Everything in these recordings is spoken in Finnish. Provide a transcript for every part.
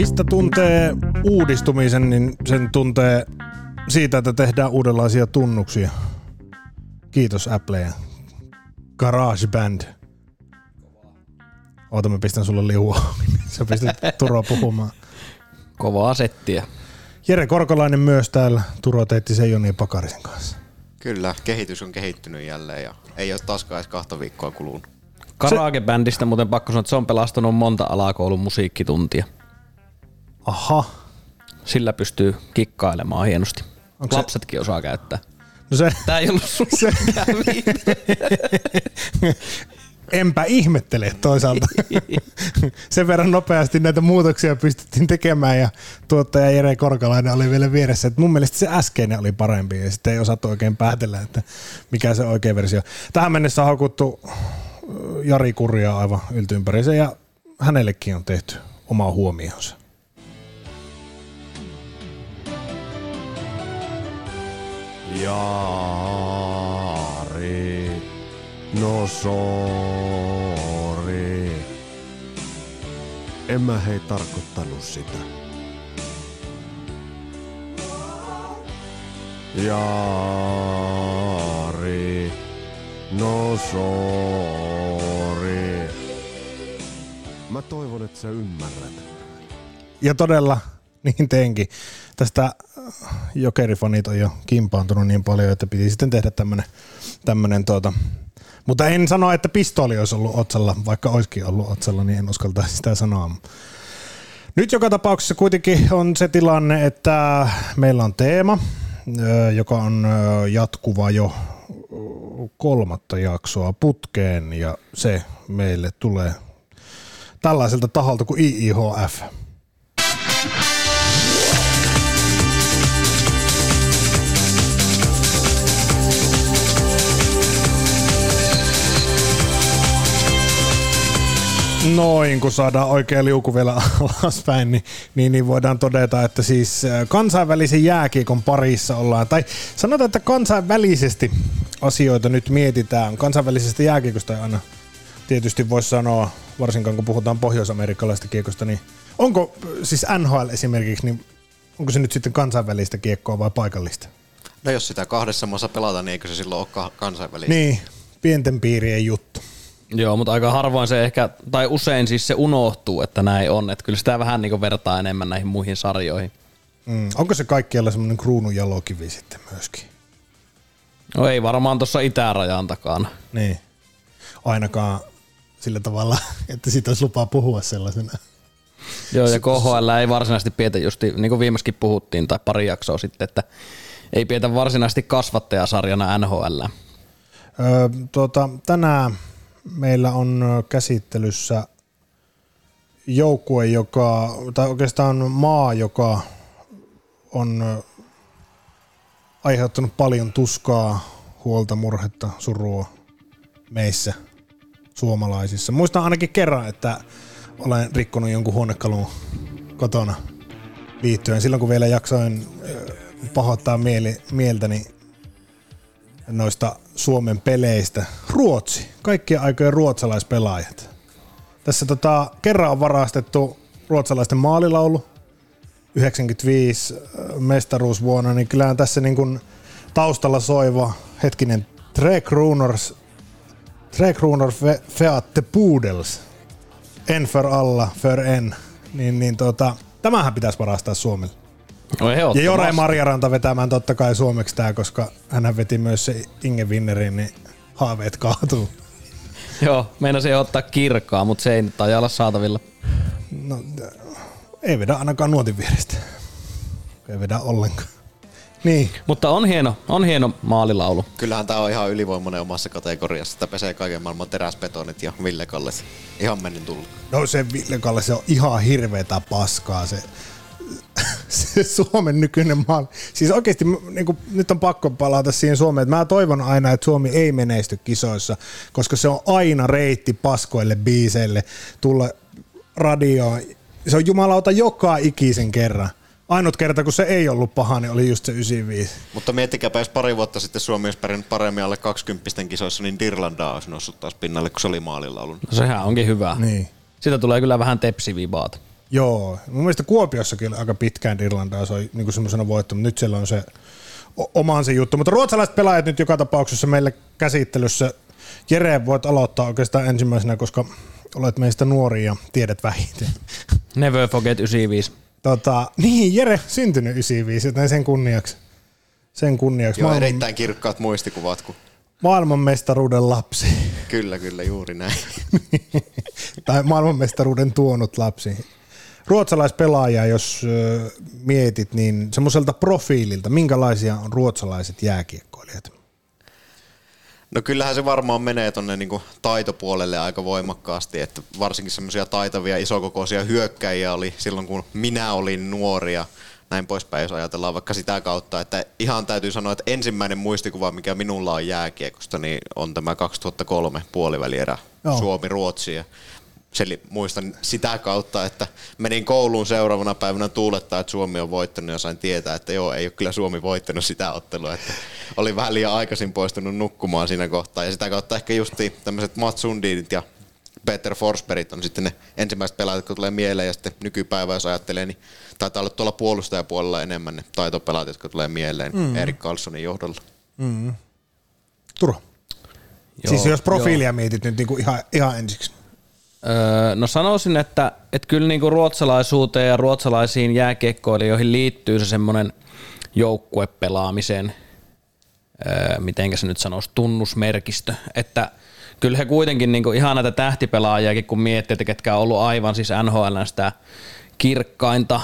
Mistä tuntee uudistumisen, niin sen tuntee siitä, että tehdään uudenlaisia tunnuksia. Kiitos Apple ja GarageBand. Oota, mä pistän sulle liua. Sä pistät Turo puhumaan. Kovaa settiä. Jere Korkolainen myös täällä. Turo teitti sen Joni Pakarisen kanssa. Kyllä, kehitys on kehittynyt jälleen ja ei ole taaskaan edes kahta viikkoa kulunut. Karaoke-bändistä muuten pakko sanoa, että se on pelastanut monta alakoulun musiikkituntia. Aha. Sillä pystyy kikkailemaan hienosti. Onko Lapsetkin se... osaa käyttää. No se, Tää ei ollut sun se... Enpä ihmettele toisaalta. Sen verran nopeasti näitä muutoksia pystyttiin tekemään ja tuottaja Jere Korkalainen oli vielä vieressä. Et mun mielestä se äskeinen oli parempi ja sitten ei osattu oikein päätellä, että mikä se oikea versio. Tähän mennessä on haukuttu Jari Kurja aivan yltympäriinsä ja hänellekin on tehty oma huomionsa. Jari, no sorry. En mä hei tarkoittanut sitä. Jari, no sorry. Mä toivon, että sä ymmärrät. Ja todella, niin teenkin. Tästä jokerifanit on jo kimpaantunut niin paljon, että piti sitten tehdä tämmönen, tämmönen tuota, mutta en sano, että pistooli olisi ollut otsalla, vaikka olisikin ollut otsalla, niin en uskaltaisi sitä sanoa. Nyt joka tapauksessa kuitenkin on se tilanne, että meillä on teema, joka on jatkuva jo kolmatta jaksoa putkeen ja se meille tulee tällaiselta taholta kuin IIHF. Noin, kun saadaan oikea liuku vielä alaspäin, niin, niin, niin voidaan todeta, että siis kansainvälisen jääkiekon parissa ollaan. Tai sanotaan, että kansainvälisesti asioita nyt mietitään. Kansainvälisestä jääkiekosta ei aina tietysti voisi sanoa, varsinkaan kun puhutaan pohjois-amerikkalaisesta kiekosta, niin onko siis NHL esimerkiksi, niin onko se nyt sitten kansainvälistä kiekkoa vai paikallista? No jos sitä kahdessa maassa pelataan, niin eikö se silloin ole kansainvälistä? Niin, pienten piirien juttu. Joo, mutta aika harvoin se ehkä, tai usein siis se unohtuu, että näin on. Että kyllä sitä vähän niin vertaa enemmän näihin muihin sarjoihin. Mm. Onko se kaikkialla semmoinen kruunun jalokivi sitten myöskin? No ei varmaan tuossa itärajan takana. Niin. Ainakaan sillä tavalla, että siitä olisi lupaa puhua sellaisena. Joo, ja KHL ei varsinaisesti pietä justi, niin kuin viimeiskin puhuttiin, tai pari jaksoa sitten, että ei pietä varsinaisesti kasvattajasarjana NHL. Öö, tuota, tänään meillä on käsittelyssä joukkue, joka, tai oikeastaan maa, joka on aiheuttanut paljon tuskaa, huolta, murhetta, surua meissä suomalaisissa. Muistan ainakin kerran, että olen rikkonut jonkun huonekalun kotona liittyen. Silloin kun vielä jaksoin pahoittaa mieli, mieltäni noista Suomen peleistä. Ruotsi, kaikkien aikojen ruotsalaispelaajat. Tässä tota, kerran on varastettu ruotsalaisten maalilaulu 95 mestaruusvuonna, niin kyllähän tässä niin kuin taustalla soiva hetkinen Tre Kronors Tre Kronor Featte Pudels En för alla, för en. Niin, niin tota, tämähän pitäisi varastaa Suomelle. No, ja Jore Marjaranta vetämään totta kai suomeksi tää, koska hän veti myös se Inge Winnerin, niin haaveet kaatuu. Joo, meinasin ottaa kirkkaa, mutta se ei nyt olla saatavilla. No, ei vedä ainakaan nuotin vierestä. Ei vedä ollenkaan. Niin. Mutta on hieno, on hieno maalilaulu. Kyllähän tämä on ihan ylivoimainen omassa kategoriassa. Sitä pesee kaiken maailman teräsbetonit ja Ville Kalles. Ihan mennyt tullut. No se Ville Kalles se on ihan hirveetä paskaa. Se Suomen nykyinen maali. Siis oikeasti niin kuin, nyt on pakko palata siihen Suomeen. Että mä toivon aina, että Suomi ei menesty kisoissa, koska se on aina reitti paskoille biiseille tulla radioon. Se on jumalauta joka ikisen kerran. Ainut kerta, kun se ei ollut paha, niin oli just se 95. Mutta miettikääpä, jos pari vuotta sitten Suomi olisi pärjännyt paremmin alle 20 kisoissa, niin Dirlandaa olisi noussut taas pinnalle, kun se oli maalilla ollut. No sehän onkin hyvä. Niin. Sitä tulee kyllä vähän tepsivibaat. Joo, mun mielestä Kuopiossakin aika pitkään Irlandaa, se oli niin semmoisena voitto, mutta nyt siellä on se omaan se juttu. Mutta ruotsalaiset pelaajat nyt joka tapauksessa meille käsittelyssä. Jere, voit aloittaa oikeastaan ensimmäisenä, koska olet meistä nuori ja tiedät vähiten. Never forget 95. Tota, niin, Jere syntynyt 95, joten sen kunniaksi. Sen kunniaksi. Joo, Maailman, erittäin kirkkaat muistikuvat, kun maailmanmestaruuden lapsi. kyllä, kyllä, juuri näin. tai maailmanmestaruuden tuonut lapsi. Ruotsalaispelaajia, jos mietit, niin semmoiselta profiililta, minkälaisia on ruotsalaiset jääkiekkoilijat? No kyllähän se varmaan menee tuonne niinku taitopuolelle aika voimakkaasti, että varsinkin semmoisia taitavia isokokoisia hyökkäjiä oli silloin, kun minä olin nuoria näin poispäin, jos ajatellaan vaikka sitä kautta, että ihan täytyy sanoa, että ensimmäinen muistikuva, mikä minulla on jääkiekosta, niin on tämä 2003 puolivälierä. Suomi-Ruotsi. Ja Seli, muistan sitä kautta, että menin kouluun seuraavana päivänä tuulettaa, että Suomi on voittanut ja sain tietää, että joo, ei ole kyllä Suomi voittanut sitä ottelua. Että oli vähän liian aikaisin poistunut nukkumaan siinä kohtaa. Ja sitä kautta ehkä justi tämmöiset Mats Sundinit ja Peter Forsbergit on sitten ne ensimmäiset pelaajat, jotka tulee mieleen. Ja sitten nykypäivä, jos ajattelee, niin taitaa olla tuolla puolustajapuolella enemmän ne taitopelaajat, jotka tulee mieleen mm. Erik Karlssonin johdolla. Turo. Joo, siis jos profiilia mietit nyt niin kuin ihan, ihan ensiksi. Öö, no sanoisin, että, että kyllä niinku ruotsalaisuuteen ja ruotsalaisiin jääkiekkoilijoihin liittyy se semmoinen joukkuepelaamisen, öö, mitenkä se nyt sanoisi, tunnusmerkistö, että kyllä he kuitenkin niinku ihan näitä tähtipelaajiakin, kun miettii, että ketkä on ollut aivan siis NHL sitä kirkkainta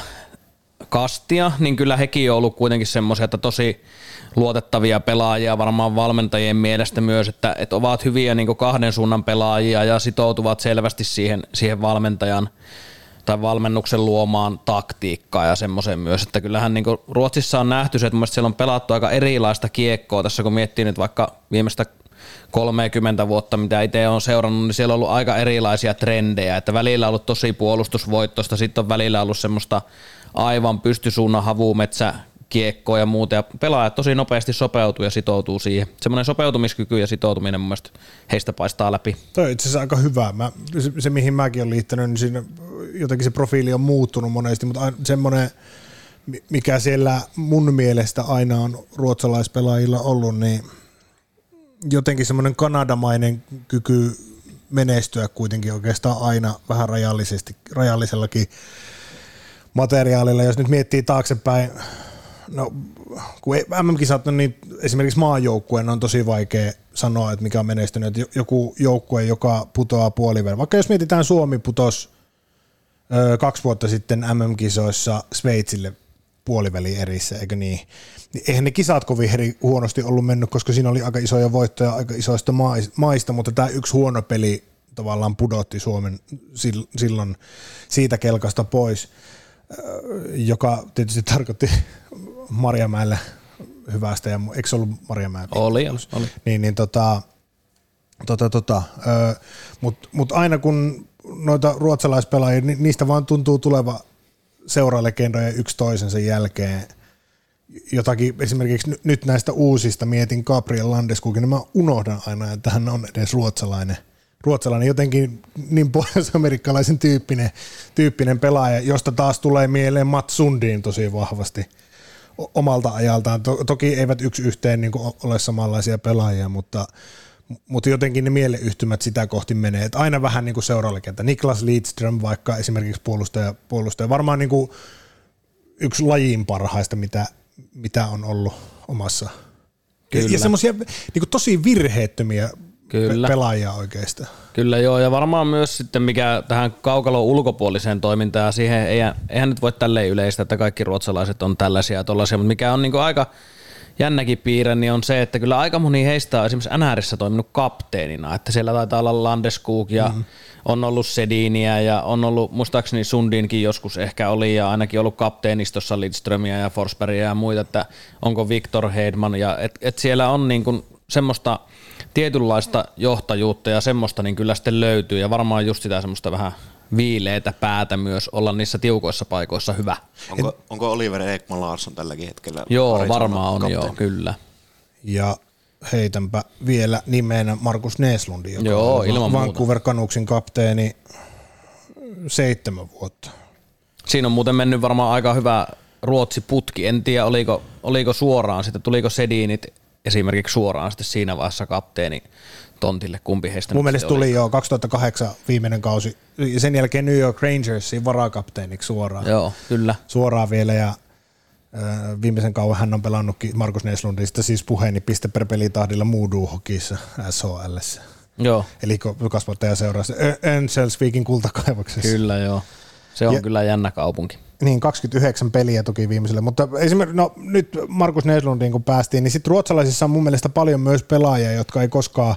kastia, niin kyllä hekin on ollut kuitenkin semmoisia, että tosi luotettavia pelaajia varmaan valmentajien mielestä myös, että, että ovat hyviä niin kahden suunnan pelaajia ja sitoutuvat selvästi siihen, siihen valmentajan tai valmennuksen luomaan taktiikkaa ja semmoiseen myös, että kyllähän niin Ruotsissa on nähty se, että siellä on pelattu aika erilaista kiekkoa tässä, kun miettii nyt vaikka viimeistä 30 vuotta, mitä itse on seurannut, niin siellä on ollut aika erilaisia trendejä, että välillä on ollut tosi puolustusvoittosta, sitten on välillä ollut semmoista aivan pystysuunnan havumetsä kiekkoa ja muuta, ja pelaajat tosi nopeasti sopeutuu ja sitoutuu siihen. Semmoinen sopeutumiskyky ja sitoutuminen mun mielestä heistä paistaa läpi. Toi on itse asiassa aika hyvä. Mä, se, se, mihin mäkin olen liittänyt, niin siinä jotenkin se profiili on muuttunut monesti, mutta semmoinen, mi- mikä siellä mun mielestä aina on ruotsalaispelaajilla ollut, niin jotenkin semmoinen kanadamainen kyky menestyä kuitenkin oikeastaan aina vähän rajallisesti, rajallisellakin materiaalilla. Jos nyt miettii taaksepäin, no kun MM-kisat on niin, esimerkiksi maajoukkueen on tosi vaikea sanoa, että mikä on menestynyt. Joku joukkue, joka putoaa puoliväliin. Vaikka jos mietitään Suomi putos ö, kaksi vuotta sitten MM-kisoissa Sveitsille puoliväli erissä, eikö niin? niin eihän ne kisat kovin eri huonosti ollut mennyt, koska siinä oli aika isoja voittoja aika isoista mais- maista, mutta tämä yksi huono peli tavallaan pudotti Suomen sil- silloin siitä kelkasta pois, joka tietysti tarkoitti Marjamäelle hyvästä, ja eikö se ollut Marjamäen Oli, oli. niin, niin tota, tota, tota, mutta mut aina kun noita ruotsalaispelaajia, ni, niistä vaan tuntuu tuleva seuralegendoja yksi toisensa jälkeen. Jotakin esimerkiksi ny- nyt näistä uusista mietin Gabriel Landeskogin, niin mä unohdan aina, että hän on edes ruotsalainen. Ruotsalainen jotenkin niin pohjois-amerikkalaisen tyyppinen, tyyppinen pelaaja, josta taas tulee mieleen Mats Sundin tosi vahvasti omalta ajaltaan. To- toki eivät yksi yhteen niin ole samanlaisia pelaajia, mutta, mutta jotenkin ne mieleyhtymät sitä kohti menee. Et aina vähän niin kuin seuraalegentä. Niklas Lidström vaikka esimerkiksi puolustaja, puolustaja. varmaan niin kuin yksi lajin parhaista, mitä, mitä on ollut omassa. Kyllä. Ja semmoisia niin tosi virheettömiä Kyllä. pe- pelaajia oikeastaan. Kyllä joo, ja varmaan myös sitten mikä tähän kaukalon ulkopuoliseen toimintaan, siihen eihän, eihän nyt voi tälleen yleistä, että kaikki ruotsalaiset on tällaisia ja tollaisia, mutta mikä on niin aika jännäkin piirre, niin on se, että kyllä aika moni heistä on esimerkiksi NRissä toiminut kapteenina, että siellä taitaa olla Landeskog ja mm. on ollut Sediniä ja on ollut, muistaakseni Sundinkin joskus ehkä oli ja ainakin ollut kapteenistossa Lidströmiä ja Forsbergia ja muita, että onko Viktor Hedman ja et, et siellä on niin kuin semmoista tietynlaista johtajuutta ja semmoista niin kyllä sitten löytyy ja varmaan just sitä semmoista vähän viileitä päätä myös olla niissä tiukoissa paikoissa hyvä. Onko, onko Oliver Ekman Larsson tälläkin hetkellä? Joo, varmaan on kapteeni? joo, kyllä. Ja heitänpä vielä nimenä Markus Neeslundi, joka Joo, on ilman muuta. Vancouver Canucksin kapteeni seitsemän vuotta. Siinä on muuten mennyt varmaan aika hyvä Ruotsi-putki. En tiedä, oliko, oliko suoraan sitten, tuliko Sedinit esimerkiksi suoraan sitten siinä vaiheessa kapteeni tontille, kumpi heistä Mun mielestä tuli jo 2008 viimeinen kausi, sen jälkeen New York Rangersiin varakapteeniksi suoraan. Joo, kyllä. Suoraan vielä, ja viimeisen kauan hän on pelannutkin Markus Neslundista siis puheeni piste per pelitahdilla Moodoo Hockeyssa SHL. Joo, Eli kasvattajaseurassa Enschelsvikin kultakaivoksessa. kyllä joo. Se on Ja- kyllä jännä kaupunki. Niin, 29 peliä toki viimeiselle, mutta esimerkiksi, no nyt Markus Neslundiin kun päästiin, niin sitten ruotsalaisissa on mun mielestä paljon myös pelaajia, jotka ei koskaan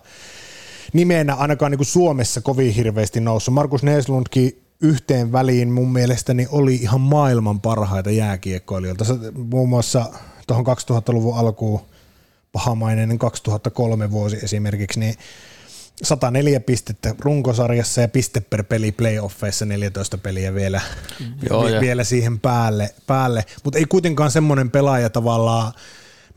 nimenä ainakaan niin kuin Suomessa kovin hirveästi noussut. Markus Neslundkin yhteen väliin mun mielestäni oli ihan maailman parhaita jääkiekkoilijoita. Se, muun muassa tuohon 2000-luvun alkuun pahamainen 2003 vuosi esimerkiksi, niin 104 pistettä runkosarjassa ja piste per peli playoffeissa 14 peliä vielä, Joo, ja- vielä siihen päälle, päälle. mutta ei kuitenkaan semmoinen pelaaja tavallaan,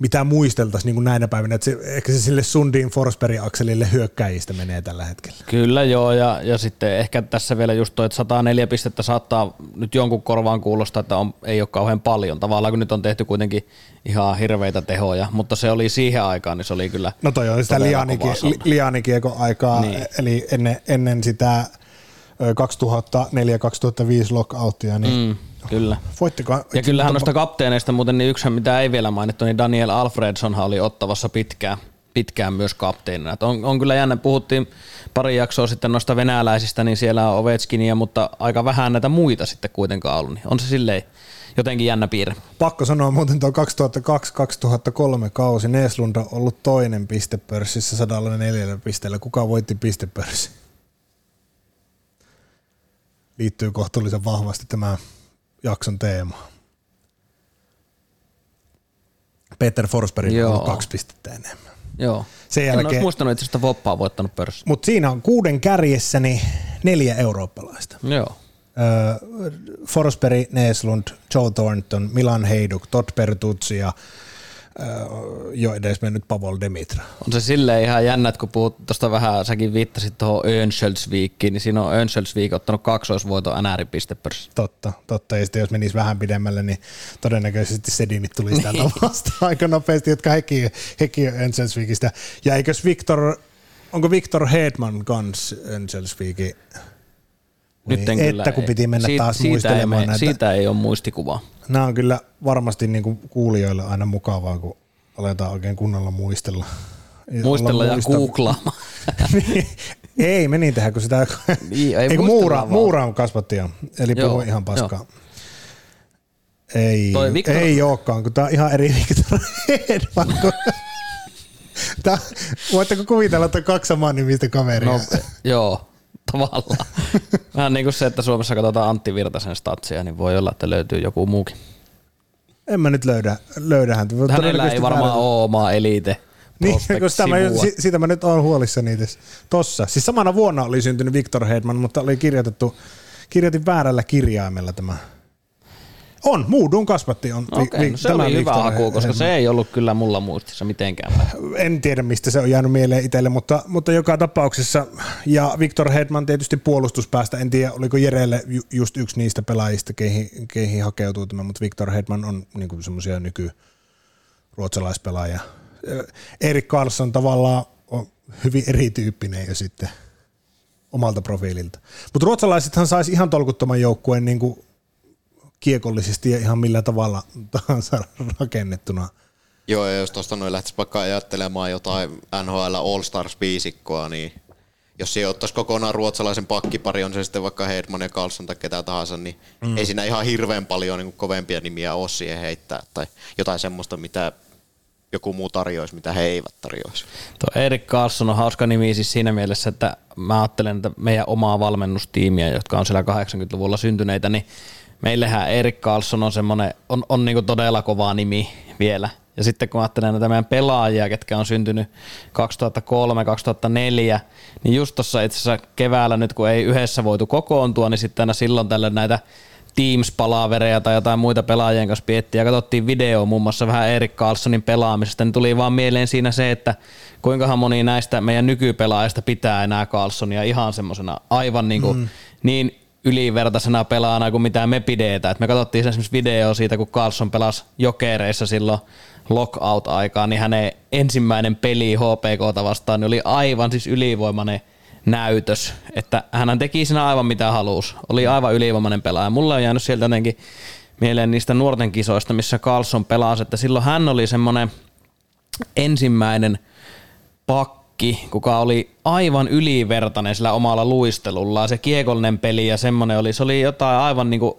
mitä muisteltaisiin niin kuin näinä päivinä, että se, ehkä se sille Sundin Forsbergin akselille hyökkäjistä menee tällä hetkellä. Kyllä joo, ja, ja sitten ehkä tässä vielä just toi, että 104 pistettä saattaa nyt jonkun korvaan kuulostaa, että on, ei ole kauhean paljon. Tavallaan kun nyt on tehty kuitenkin ihan hirveitä tehoja, mutta se oli siihen aikaan, niin se oli kyllä No toi on sitä lianikiekon aikaa, Niin. eli ennen, ennen sitä 2004-2005 lockouttia, niin Mm, kyllä. voittiko? Ja kyllähän noista kapteeneista muuten niin yksi, mitä ei vielä mainittu, niin Daniel Alfredsonhan oli ottavassa pitkään, pitkään myös kapteenina. On, on kyllä jännä, puhuttiin pari jaksoa sitten noista venäläisistä, niin siellä on Ovechkinia, mutta aika vähän näitä muita sitten kuitenkaan ollut. Niin on se silleen jotenkin jännä piirre. Pakko sanoa muuten tuo 2002-2003 kausi. Neslund on ollut toinen pistepörssissä 104 pisteellä. Kuka voitti pistepörssi? Liittyy kohtuullisen vahvasti tämän jakson teemaan. Peter Forsberg on kaksi pistettä enemmän. Joo. Sen En olisi jälkeen, muistanut itse asiassa Voppaa voittanut pörssi. mutta siinä on kuuden kärjessä niin neljä eurooppalaista. Joo. Öö, Forsberg, Neslund, Joe Thornton, Milan Heiduk, Todd Pertuzzi ja jo edes mennyt Pavol Demitra. On se silleen ihan jännä, että kun puhut tuosta vähän, säkin viittasit tuohon Önschelsviikkiin, niin siinä on Önschelsvik ottanut kaksoisvoiton NR-pistepörssi. Totta, totta. Ja sitten jos menisi vähän pidemmälle, niin todennäköisesti Sedinit tulisi täältä vastaan aika nopeasti, jotka hekin, hekin on Önselsvikistä. Ja eikös Victor, onko Victor Hedman kans Önselsvikin? Nyt Niin, en että kyllä, kun piti mennä siitä, taas siitä muistelemaan ei, näitä. Siitä ei ole muistikuvaa. Nämä on kyllä varmasti niin kuin kuulijoille aina mukavaa, kun aletaan oikein kunnolla muistella. Muistella ja muista- googlaamaan. Niin. ei, me niin kun sitä... Niin, ei muistella muura, muura on kasvattaja, eli Joo, puhuu ihan paskaa. Ei, Toi Victor- ei olekaan, kun tää on ihan eri Victor Hedman. Tää, voitteko kuvitella, että on kaksi samaa nimistä kaveria? No, joo, tavallaan. Vähän niin kuin se, että Suomessa katsotaan Antti Virtasen statsia, niin voi olla, että löytyy joku muukin. En mä nyt löydä, löydä häntä. Hänellä ei varmaan väärä- ole omaa elite Niin, kun sitä mä, siitä mä nyt oon huolissani itse. Tossa. Siis samana vuonna oli syntynyt Victor Hedman, mutta oli kirjoitettu, kirjoitin väärällä kirjaimella tämä. On, Moodun kasvatti on. Okei, okay, no se oli hyvä haku, koska se ei ollut kyllä mulla muistissa mitenkään. En tiedä, mistä se on jäänyt mieleen itselle, mutta, mutta joka tapauksessa, ja Victor Hedman tietysti puolustuspäästä, en tiedä, oliko Jerelle ju- just yksi niistä pelaajista, keihin, keihin hakeutuu tämä, mutta Victor Hedman on niin semmoisia nyky ruotsalaispelaajia. Erik Karlsson tavallaan on hyvin erityyppinen jo sitten omalta profiililta. Mutta ruotsalaisethan saisi ihan tolkuttoman joukkueen niin kuin kiekollisesti ja ihan millä tavalla tahansa rakennettuna. Joo, ja jos tuosta noin lähtisi vaikka ajattelemaan jotain NHL All-Stars-viisikkoa, niin jos siihen ottaisi kokonaan ruotsalaisen pakkipari, on se sitten vaikka Hedman ja Carlson tai ketä tahansa, niin mm. ei siinä ihan hirveän paljon niin kuin kovempia nimiä ole siihen heittää, tai jotain semmoista, mitä joku muu tarjoaisi, mitä he eivät tarjoaisi. Tuo Erik Karlsson on hauska nimi siis siinä mielessä, että mä ajattelen, että meidän omaa valmennustiimiä, jotka on siellä 80-luvulla syntyneitä, niin meillähän Erik Karlsson on semmoinen, on, on niinku todella kova nimi vielä. Ja sitten kun ajattelen näitä meidän pelaajia, ketkä on syntynyt 2003-2004, niin just tuossa itse asiassa keväällä nyt, kun ei yhdessä voitu kokoontua, niin sitten aina silloin tällöin näitä Teams-palavereja tai jotain muita pelaajien kanssa piettiin ja katsottiin videoa muun muassa vähän Erik Karlssonin pelaamisesta, niin tuli vaan mieleen siinä se, että kuinkahan moni näistä meidän nykypelaajista pitää enää Karlssonia ihan semmoisena aivan niin, kuin, mm. niin ylivertaisena pelaana kuin mitä me pidetään. Et me katsottiin esimerkiksi video siitä, kun Carlson pelasi jokereissa silloin lockout-aikaan, niin hänen ensimmäinen peli HPKta vastaan niin oli aivan siis ylivoimainen näytös, että hän teki siinä aivan mitä halusi. Oli aivan ylivoimainen pelaaja. Mulle on jäänyt sieltä jotenkin mieleen niistä nuorten kisoista, missä Carlson pelasi, että silloin hän oli semmoinen ensimmäinen pakki, kuka oli aivan ylivertainen sillä omalla luistelullaan. Se kiekollinen peli ja semmoinen oli, se oli jotain aivan niin kuin,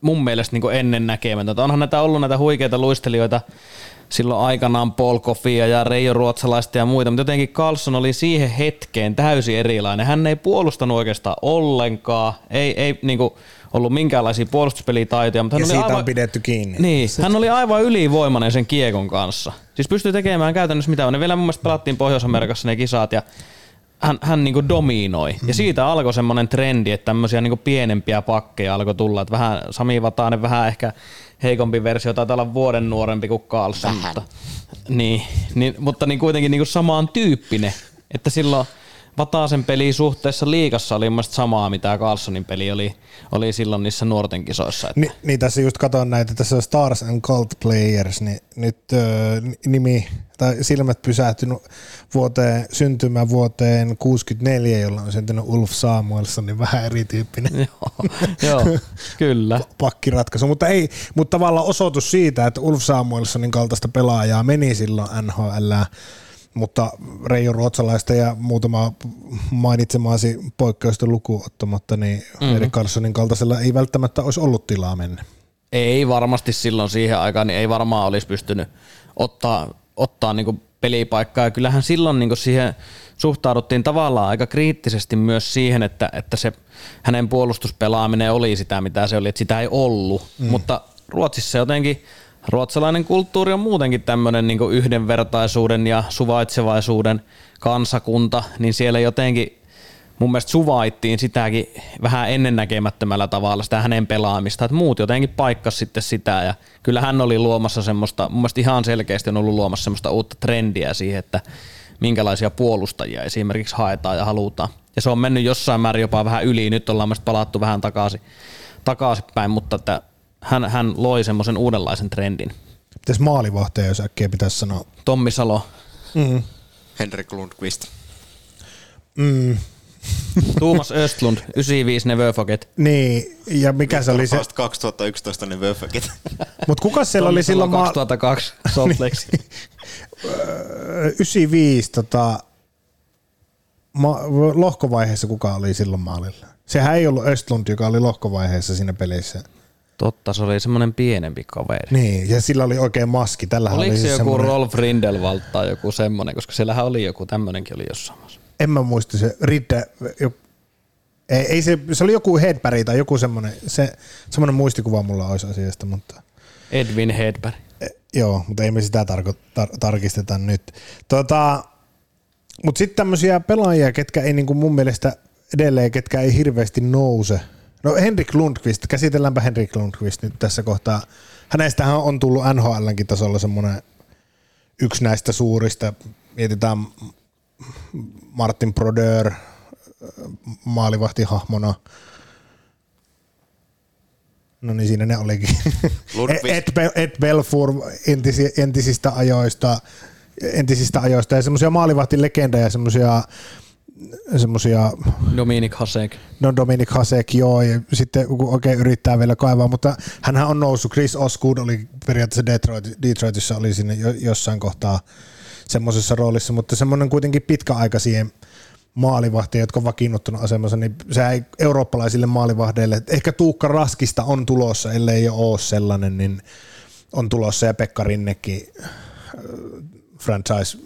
mun mielestä niin ennen näkemätöntä. Onhan näitä ollut näitä huikeita luistelijoita silloin aikanaan Paul Koffia ja Reijo Ruotsalaista ja muita, mutta jotenkin Carlson oli siihen hetkeen täysin erilainen. Hän ei puolustanut oikeastaan ollenkaan, ei, ei niin kuin, ollut minkäänlaisia puolustuspelitaitoja. Mutta hän Ja oli siitä aivan, on pidetty kiinni. Niin, hän oli aivan ylivoimainen sen kiekon kanssa. Siis pystyi tekemään käytännössä mitä on. Ne vielä mun mielestä pelattiin Pohjois-Amerikassa ne kisat ja hän, hän niinku dominoi. Ja siitä alkoi semmoinen trendi, että tämmöisiä niinku pienempiä pakkeja alkoi tulla. Että vähän Sami Vatanen vähän ehkä heikompi versio, taitaa olla vuoden nuorempi kuin Carlson. Mutta, niin, niin, mutta niin kuitenkin niinku samaan tyyppinen. Että silloin Vatasen peli suhteessa liikassa oli mun samaa, mitä Carlsonin peli oli, oli silloin niissä nuorten kisoissa. Että Ni, niin tässä just katon näitä, tässä on Stars and Cult Players, niin nyt ö, nimi tai silmät pysähtynyt vuoteen, syntymä vuoteen 64, jolla on syntynyt Ulf Samuelson, niin vähän erityyppinen joo, joo, kyllä. pakkiratkaisu, mutta ei, mutta tavallaan osoitus siitä, että Ulf Samuelsonin kaltaista pelaajaa meni silloin NHL, mutta Reijo Ruotsalaista ja muutama mainitsemaasi poikkeusta lukuun ottamatta, niin mm-hmm. Erik Carlsonin kaltaisella ei välttämättä olisi ollut tilaa mennä. Ei varmasti silloin siihen aikaan, niin ei varmaan olisi pystynyt ottaa, ottaa niin pelipaikkaa. Ja kyllähän silloin niin siihen suhtauduttiin tavallaan aika kriittisesti myös siihen, että, että se hänen puolustuspelaaminen oli sitä, mitä se oli, että sitä ei ollut. Mm. Mutta Ruotsissa jotenkin ruotsalainen kulttuuri on muutenkin tämmöinen niin yhdenvertaisuuden ja suvaitsevaisuuden kansakunta, niin siellä jotenkin mun mielestä suvaittiin sitäkin vähän ennennäkemättömällä tavalla sitä hänen pelaamista, että muut jotenkin paikkas sitten sitä ja kyllä hän oli luomassa semmoista, mun mielestä ihan selkeästi on ollut luomassa semmoista uutta trendiä siihen, että minkälaisia puolustajia esimerkiksi haetaan ja halutaan. Ja se on mennyt jossain määrin jopa vähän yli, nyt ollaan palattu vähän takaisin, takaisinpäin, mutta että hän, hän loi semmoisen uudenlaisen trendin. Mites maalivahtaja, jos äkkiä pitäisi sanoa? Tommi Salo, Mm. Henrik Lundqvist. Mm. Tuumas Östlund, 95 Never Forget. Niin, ja mikä se oli se, Vasta 2011 niin Wöföket. mutta kuka siellä oli silloin maa, 2002 Salt Lake City. 95 tota, ma, lohkovaiheessa kuka oli silloin maalilla? Sehän ei ollut Östlund, joka oli lohkovaiheessa siinä pelissä. Totta, se oli semmoinen pienempi kaveri. Niin, ja sillä oli oikein maski. Tällähän Oliko oli se siis joku semmoinen- Rolf Rindelwald tai joku semmoinen, koska siellähän oli joku tämmöinenkin oli jossain. En mä muista se Ridde, jo, ei, ei se, se oli joku Hedberg tai joku semmoinen, se, semmoinen muistikuva mulla olisi asiasta, mutta Edwin Hedberg. e, joo, mutta ei me sitä tarko, tar, tarkisteta nyt. Tota, mutta sitten tämmöisiä pelaajia, ketkä ei niinku mun mielestä edelleen, ketkä ei hirveästi nouse. No Henrik Lundqvist, käsitelläänpä Henrik Lundqvist nyt tässä kohtaa. Hänestähän on tullut NHLnkin tasolla semmoinen yksi näistä suurista, mietitään Martin Brodeur maalivahtihahmona. No niin, siinä ne olikin. Lundqvist. Ed, Ed Belfour entisi, entisistä ajoista, entisistä ajoista ja semmoisia maalivahtilegendoja, semmoisia semmoisia, Dominik Hasek. no Dominik Hasek joo, ja sitten kun oikein yrittää vielä kaivaa, mutta hän on noussut, Chris Osgood oli periaatteessa Detroit, Detroitissa oli sinne jo, jossain kohtaa semmoisessa roolissa, mutta semmoinen kuitenkin pitkäaikaisia maalivahtia, jotka on vakiinnuttanut asemassa, niin se ei eurooppalaisille maalivahdeille, että ehkä Tuukka Raskista on tulossa, ellei jo ole sellainen, niin on tulossa ja Pekka Rinnekin äh, franchise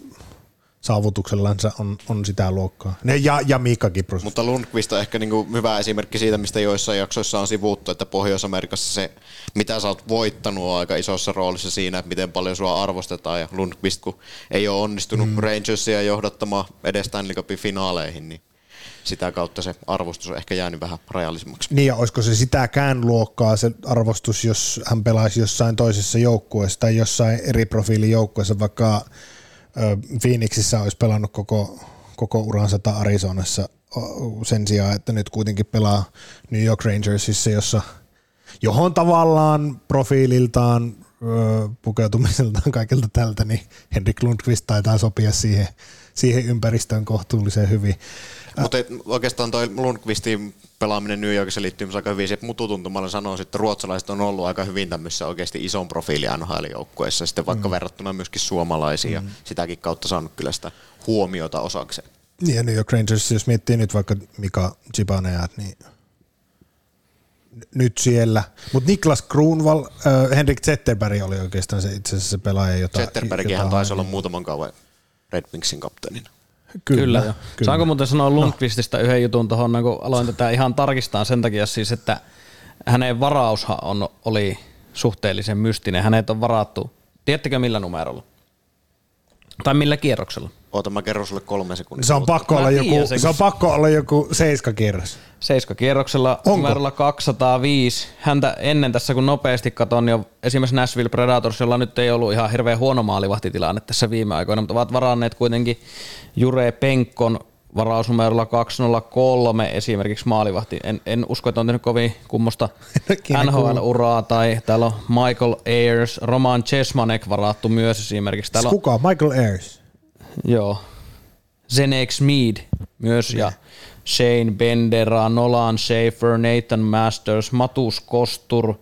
saavutuksellansa on, on sitä luokkaa. Ne, ja, ja Miikka Kiprus. Mutta Lundqvist on ehkä niinku hyvä esimerkki siitä, mistä joissain jaksoissa on sivuttu, että Pohjois-Amerikassa se, mitä sä oot voittanut, on aika isossa roolissa siinä, että miten paljon sua arvostetaan. Ja Lundqvist, kun ei ole onnistunut mm. Rangersia johdattamaan edes Stanley Cupin finaaleihin, niin sitä kautta se arvostus on ehkä jäänyt vähän rajallisemmaksi. Niin ja olisiko se sitäkään luokkaa se arvostus, jos hän pelaisi jossain toisessa joukkueessa tai jossain eri profiilin joukkueessa, vaikka ö, Phoenixissa olisi pelannut koko, koko uransa tai Arizonassa sen sijaan, että nyt kuitenkin pelaa New York Rangersissa, jossa johon tavallaan profiililtaan, pukeutumiseltaan kaikilta tältä, niin Henrik Lundqvist taitaa sopia siihen, siihen ympäristöön kohtuullisen hyvin. Mutta oikeastaan toi Lundqvistin pelaaminen New Yorkissa liittyy myös aika hyvin siihen mututuntumalla sanoisin, että ruotsalaiset on ollut aika hyvin tämmöisissä oikeasti ison profiilin NHL-joukkueessa, sitten vaikka mm. verrattuna myöskin suomalaisiin, ja sitäkin kautta saanut kyllä sitä huomiota osakseen. Ja New York Rangers, jos miettii nyt vaikka Mika Zibanejad, niin nyt siellä. Mutta Niklas Kruunval, äh, Henrik Zetterberg oli oikeastaan se itse asiassa se pelaaja, jota... Zetterberghän jota- taisi olla muutaman kauan Red Wingsin kapteenina. Kyllä, Kyllä, kyllä. kyllä. Saanko muuten sanoa Lundqvistista yhden jutun tuohon, kun aloin tätä ihan tarkistaa sen takia siis, että hänen varaushan on, oli suhteellisen mystinen. Hänet on varattu, tiedättekö millä numerolla? Tai millä kierroksella? Oota, mä kerron sulle kolme sekuntia. Se on, pakko olla joku, sen, se on pakko olla joku seiskakierros. Seiska-kierroksella Onko? numerolla 205. Häntä ennen tässä kun nopeasti katon, niin on esimerkiksi Nashville Predators, jolla nyt ei ollut ihan hirveän huono maalivahtitilanne tässä viime aikoina, mutta ovat varanneet kuitenkin Jure Penkkon varausnumerolla 203 esimerkiksi maalivahti. En, en usko, että on tehnyt kovin kummosta. NHL-uraa, tai täällä on Michael Ayers, Roman Chesmanek varattu myös esimerkiksi. Täällä on, Kuka? Michael Ayers. Joo. Zenek Smeed myös ja Shane Bendera, Nolan Schaefer, Nathan Masters, Matus Kostur.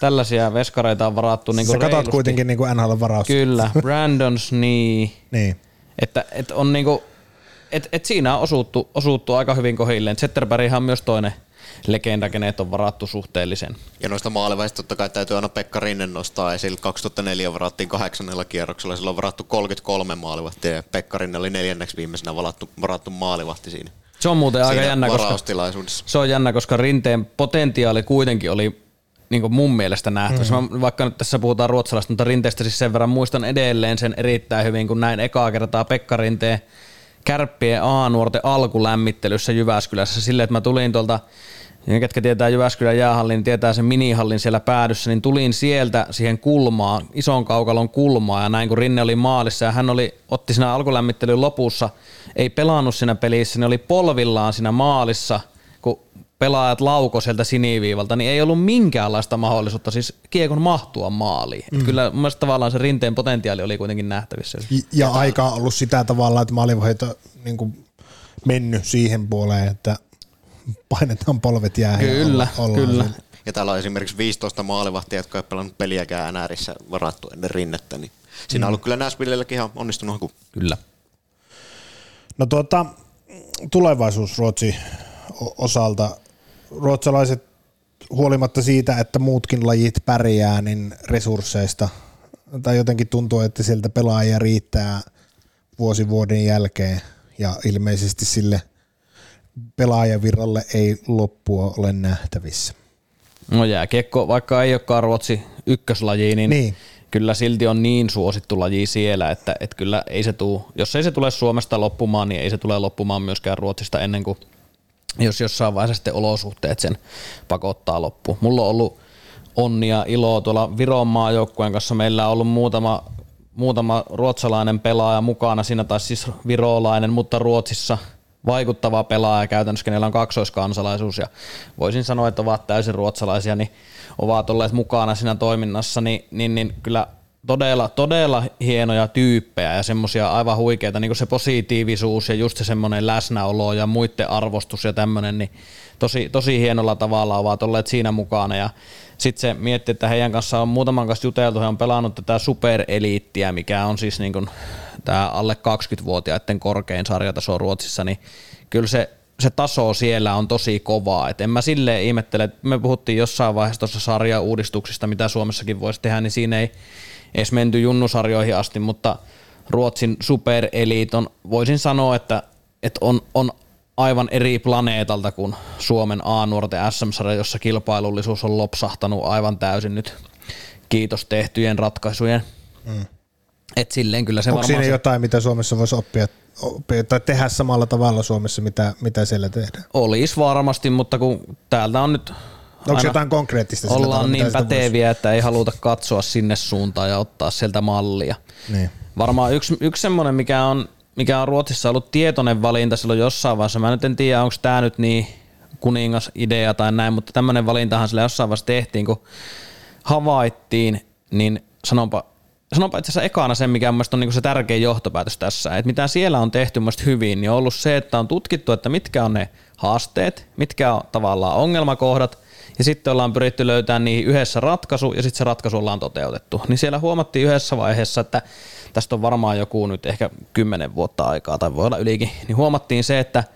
Tällaisia veskareita on varattu niin Sä katot reilusti. kuitenkin niin kuin NHL-varaus. Kyllä, Brandon Snee. Niin. Että, et on niinku, et, et siinä on osuttu, osuttu aika hyvin kohilleen. Zetterberghan on myös toinen legenda, kenet on varattu suhteellisen. Ja noista maalivaista totta kai täytyy aina Pekka Rinnen nostaa esille. 2004 varattiin kahdeksannella kierroksella, sillä on varattu 33 maalivahtia ja Pekka Rinne oli neljänneksi viimeisenä varattu, varattu maalivahti siinä. Se on muuten aika jännä, koska se on jännä, koska rinteen potentiaali kuitenkin oli niin kuin mun mielestä nähtävissä. Mm. Vaikka nyt tässä puhutaan ruotsalaista, mutta rinteestä siis sen verran muistan edelleen sen erittäin hyvin, kun näin ekaa kertaa Pekka Rinteen kärppien A-nuorten alkulämmittelyssä Jyväskylässä silleen, että mä tulin tuolta ja ketkä tietää Jyväskylän jäähallin, niin tietää sen minihallin siellä päädyssä, niin tulin sieltä siihen kulmaan, ison kaukalon kulmaa ja näin kun Rinne oli maalissa ja hän oli, otti siinä alkulämmittelyn lopussa, ei pelannut siinä pelissä, niin oli polvillaan siinä maalissa, kun pelaajat lauko sieltä siniviivalta, niin ei ollut minkäänlaista mahdollisuutta siis kiekon mahtua maaliin. Mm. Kyllä mun mielestä tavallaan se rinteen potentiaali oli kuitenkin nähtävissä. Ja aika on ollut sitä tavalla, että maalivahit on niin mennyt siihen puoleen, että painetaan polvet jäähän. ja Kyllä, olla- kyllä. siinä. Ja täällä on esimerkiksi 15 maalivahtia, jotka ei pelannut peliäkään NRissä varattu ennen rinnettä. Niin siinä on ollut kyllä ihan onnistunut haku. Kyllä. No tuota, tulevaisuus Ruotsi osalta. Ruotsalaiset huolimatta siitä, että muutkin lajit pärjää, niin resursseista, tai jotenkin tuntuu, että sieltä pelaajia riittää vuosi vuoden jälkeen, ja ilmeisesti sille pelaajavirralle ei loppua ole nähtävissä. No jääkiekko, vaikka ei olekaan Ruotsi ykköslaji, niin, Niin. kyllä silti on niin suosittu laji siellä, että, että kyllä ei se tuu, jos ei se tule Suomesta loppumaan, niin ei se tule loppumaan myöskään Ruotsista ennen kuin jos jossain vaiheessa sitten olosuhteet sen pakottaa loppuun. Mulla on ollut onnia, iloa tuolla Viron maajoukkueen kanssa. Meillä on ollut muutama, muutama ruotsalainen pelaaja mukana siinä, tai siis virolainen, mutta Ruotsissa vaikuttava pelaaja käytännössä, kenellä on kaksoiskansalaisuus ja voisin sanoa, että ovat täysin ruotsalaisia, niin ovat olleet mukana siinä toiminnassa, niin, niin, niin kyllä todella, todella hienoja tyyppejä ja semmoisia aivan huikeita, niin kuin se positiivisuus ja just se semmoinen läsnäolo ja muiden arvostus ja tämmöinen, niin tosi, tosi hienolla tavalla ovat olleet siinä mukana ja sitten se miettii, että heidän kanssa on muutaman kanssa juteltu, he on pelannut tätä supereliittiä, mikä on siis niin kuin tämä alle 20-vuotiaiden korkein sarjataso Ruotsissa, niin kyllä se se taso siellä on tosi kovaa. Et en mä silleen ihmettele, että me puhuttiin jossain vaiheessa tuossa sarjauudistuksista, mitä Suomessakin voisi tehdä, niin siinä ei edes menty junnusarjoihin asti, mutta Ruotsin supereliit on, voisin sanoa, että, että on, on aivan eri planeetalta kuin Suomen A-nuorten SM-sarja, jossa kilpailullisuus on lopsahtanut aivan täysin nyt. Kiitos tehtyjen ratkaisujen. Mm. Et silleen kyllä se Onko varmaan siinä se jotain, mitä Suomessa voisi oppia, oppia tai tehdä samalla tavalla Suomessa, mitä, mitä siellä tehdään? olisi varmasti, mutta kun täältä on nyt Onko aina- jotain konkreettista? sillä Ollaan tavalla, niin sitä voisi- päteviä, että ei haluta katsoa sinne suuntaan ja ottaa sieltä mallia. Niin. Varmaan yksi, yksi semmoinen, mikä on, mikä on Ruotsissa ollut tietoinen valinta silloin jossain vaiheessa. Mä nyt en tiedä, onko tämä nyt niin kuningas idea tai näin, mutta tämmöinen valintahan sillä jossain vaiheessa tehtiin, kun havaittiin, niin sanonpa, sanonpa itse asiassa ekana sen, mikä mun on niin se tärkein johtopäätös tässä, että mitä siellä on tehty mun hyvin, niin on ollut se, että on tutkittu, että mitkä on ne haasteet, mitkä on tavallaan ongelmakohdat, ja sitten ollaan pyritty löytämään niihin yhdessä ratkaisu, ja sitten se ratkaisu ollaan toteutettu. Niin siellä huomattiin yhdessä vaiheessa, että tästä on varmaan joku nyt ehkä kymmenen vuotta aikaa, tai voi olla ylikin, niin huomattiin se, että –